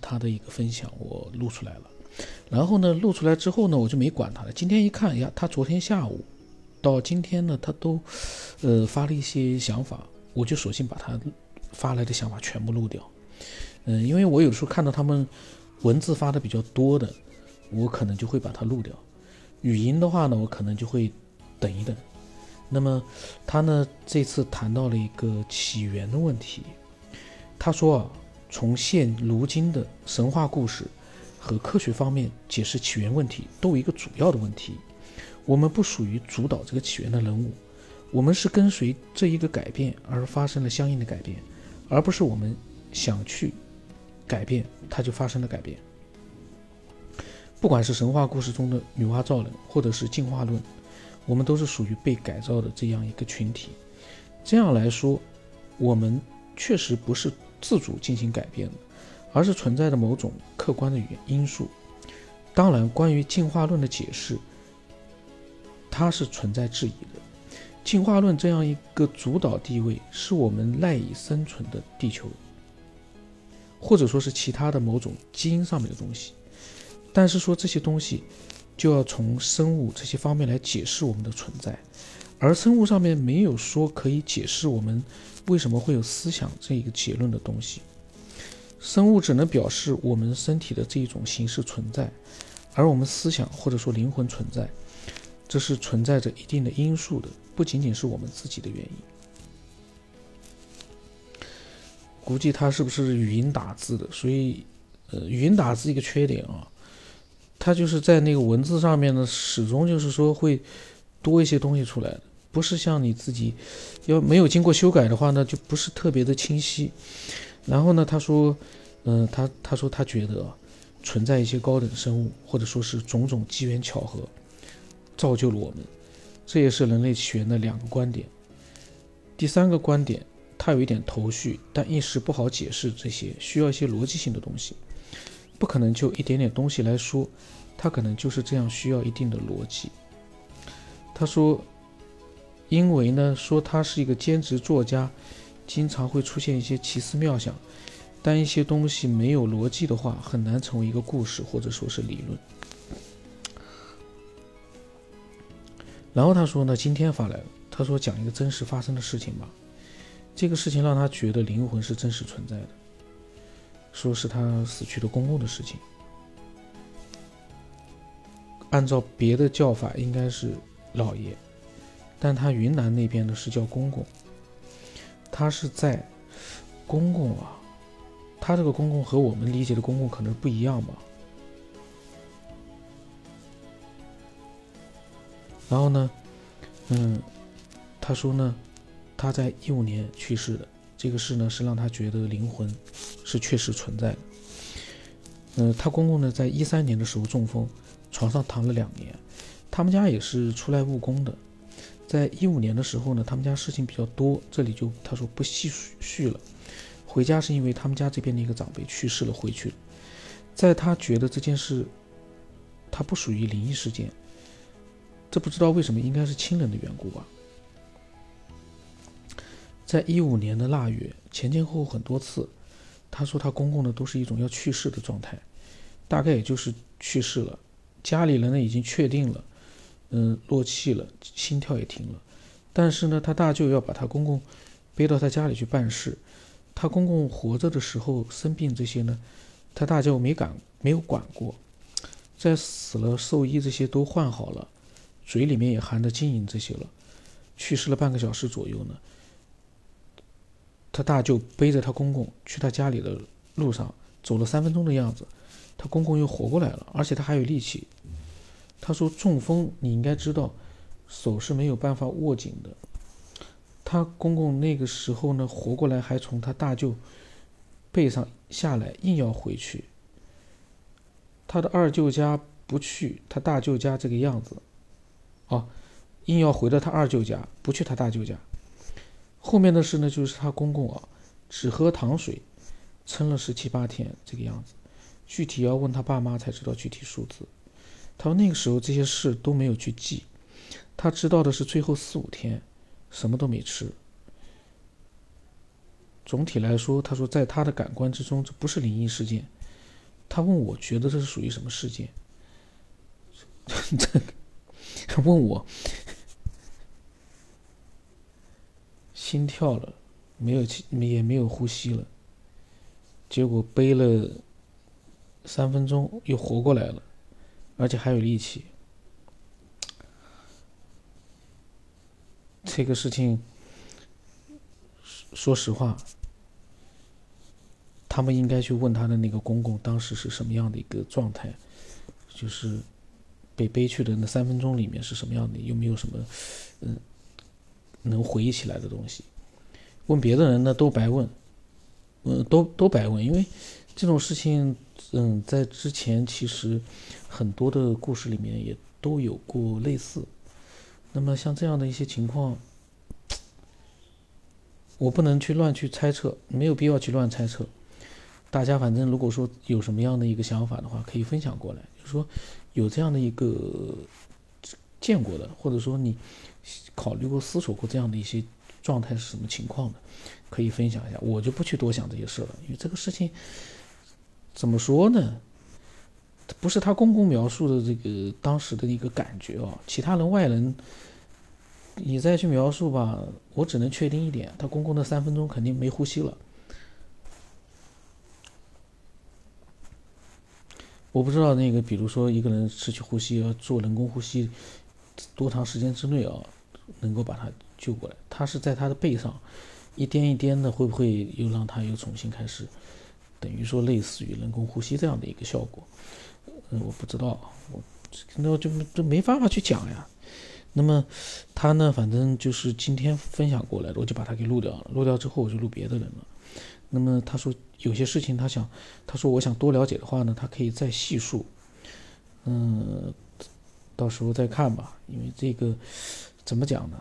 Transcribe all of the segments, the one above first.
他的一个分享，我录出来了。然后呢，录出来之后呢，我就没管他了。今天一看呀，他昨天下午到今天呢，他都呃发了一些想法，我就索性把他发来的想法全部录掉。嗯，因为我有时候看到他们文字发的比较多的，我可能就会把它录掉。语音的话呢，我可能就会等一等。那么他呢，这次谈到了一个起源的问题。他说啊，从现如今的神话故事。和科学方面解释起源问题都有一个主要的问题，我们不属于主导这个起源的人物，我们是跟随这一个改变而发生了相应的改变，而不是我们想去改变它就发生了改变。不管是神话故事中的女娲造人，或者是进化论，我们都是属于被改造的这样一个群体。这样来说，我们确实不是自主进行改变的。而是存在着某种客观的原因素。当然，关于进化论的解释，它是存在质疑的。进化论这样一个主导地位，是我们赖以生存的地球，或者说是其他的某种基因上面的东西。但是说这些东西，就要从生物这些方面来解释我们的存在，而生物上面没有说可以解释我们为什么会有思想这一个结论的东西。生物只能表示我们身体的这一种形式存在，而我们思想或者说灵魂存在，这是存在着一定的因素的，不仅仅是我们自己的原因。估计他是不是语音打字的？所以，呃，语音打字一个缺点啊，它就是在那个文字上面呢，始终就是说会多一些东西出来，不是像你自己要没有经过修改的话呢，就不是特别的清晰。然后呢，他说，嗯，他他说他觉得存在一些高等生物，或者说是种种机缘巧合，造就了我们，这也是人类起源的两个观点。第三个观点，他有一点头绪，但一时不好解释这些，需要一些逻辑性的东西，不可能就一点点东西来说，他可能就是这样需要一定的逻辑。他说，因为呢，说他是一个兼职作家。经常会出现一些奇思妙想，但一些东西没有逻辑的话，很难成为一个故事或者说是理论。然后他说呢，今天发来了，他说讲一个真实发生的事情吧。这个事情让他觉得灵魂是真实存在的，说是他死去的公公的事情。按照别的叫法应该是老爷，但他云南那边的是叫公公。他是在公公啊，他这个公公和我们理解的公公可能不一样吧。然后呢，嗯，他说呢，他在一五年去世的，这个事呢是让他觉得灵魂是确实存在的。嗯，他公公呢在一三年的时候中风，床上躺了两年，他们家也是出来务工的。在一五年的时候呢，他们家事情比较多，这里就他说不细叙了。回家是因为他们家这边的一个长辈去世了，回去了。在他觉得这件事，他不属于灵异事件，这不知道为什么应该是亲人的缘故吧。在一五年的腊月，前前后后很多次，他说他公公呢都是一种要去世的状态，大概也就是去世了，家里人呢已经确定了。嗯，落气了，心跳也停了。但是呢，他大舅要把他公公背到他家里去办事。他公公活着的时候生病这些呢，他大舅没敢没有管过。在死了，寿衣这些都换好了，嘴里面也含着金银这些了。去世了半个小时左右呢，他大舅背着他公公去他家里的路上走了三分钟的样子，他公公又活过来了，而且他还有力气。他说中风，你应该知道，手是没有办法握紧的。他公公那个时候呢，活过来还从他大舅背上下来，硬要回去。他的二舅家不去，他大舅家这个样子，哦，硬要回到他二舅家，不去他大舅家。后面的事呢，就是他公公啊，只喝糖水，撑了十七八天这个样子。具体要问他爸妈才知道具体数字。他说那个时候这些事都没有去记，他知道的是最后四五天，什么都没吃。总体来说，他说在他的感官之中，这不是灵异事件，他问我觉得这是属于什么事件？这问我心跳了，没有气，也没有呼吸了，结果背了三分钟又活过来了，而且还有力气。这个事情，说实话。他们应该去问他的那个公公，当时是什么样的一个状态，就是被背去的那三分钟里面是什么样的，有没有什么嗯能回忆起来的东西？问别的人呢都白问，嗯，都都白问，因为这种事情，嗯，在之前其实很多的故事里面也都有过类似。那么像这样的一些情况，我不能去乱去猜测，没有必要去乱猜测。大家反正如果说有什么样的一个想法的话，可以分享过来。就是说有这样的一个见过的，或者说你考虑过、思索过这样的一些状态是什么情况的，可以分享一下。我就不去多想这些事了，因为这个事情怎么说呢？不是他公公描述的这个当时的一个感觉啊，其他人外人你再去描述吧，我只能确定一点，他公公的三分钟肯定没呼吸了。我不知道那个，比如说一个人失去呼吸要做人工呼吸，多长时间之内啊，能够把他救过来？他是在他的背上一颠一颠的，会不会又让他又重新开始，等于说类似于人工呼吸这样的一个效果？嗯，我不知道，我那我就就没办法去讲呀。那么他呢，反正就是今天分享过来的，我就把它给录掉了。录掉之后，我就录别的人了。那么他说有些事情他想，他说我想多了解的话呢，他可以再细述，嗯，到时候再看吧。因为这个怎么讲呢？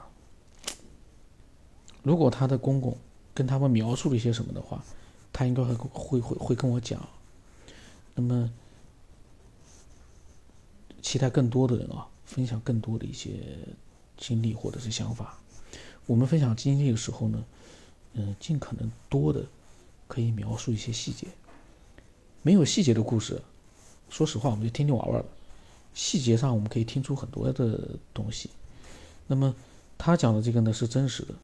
如果他的公公跟他们描述了一些什么的话，他应该会会会会跟我讲。那么期待更多的人啊，分享更多的一些经历或者是想法。我们分享经历的时候呢，嗯，尽可能多的。可以描述一些细节，没有细节的故事，说实话，我们就听听玩玩了。细节上我们可以听出很多的东西。那么他讲的这个呢是真实的。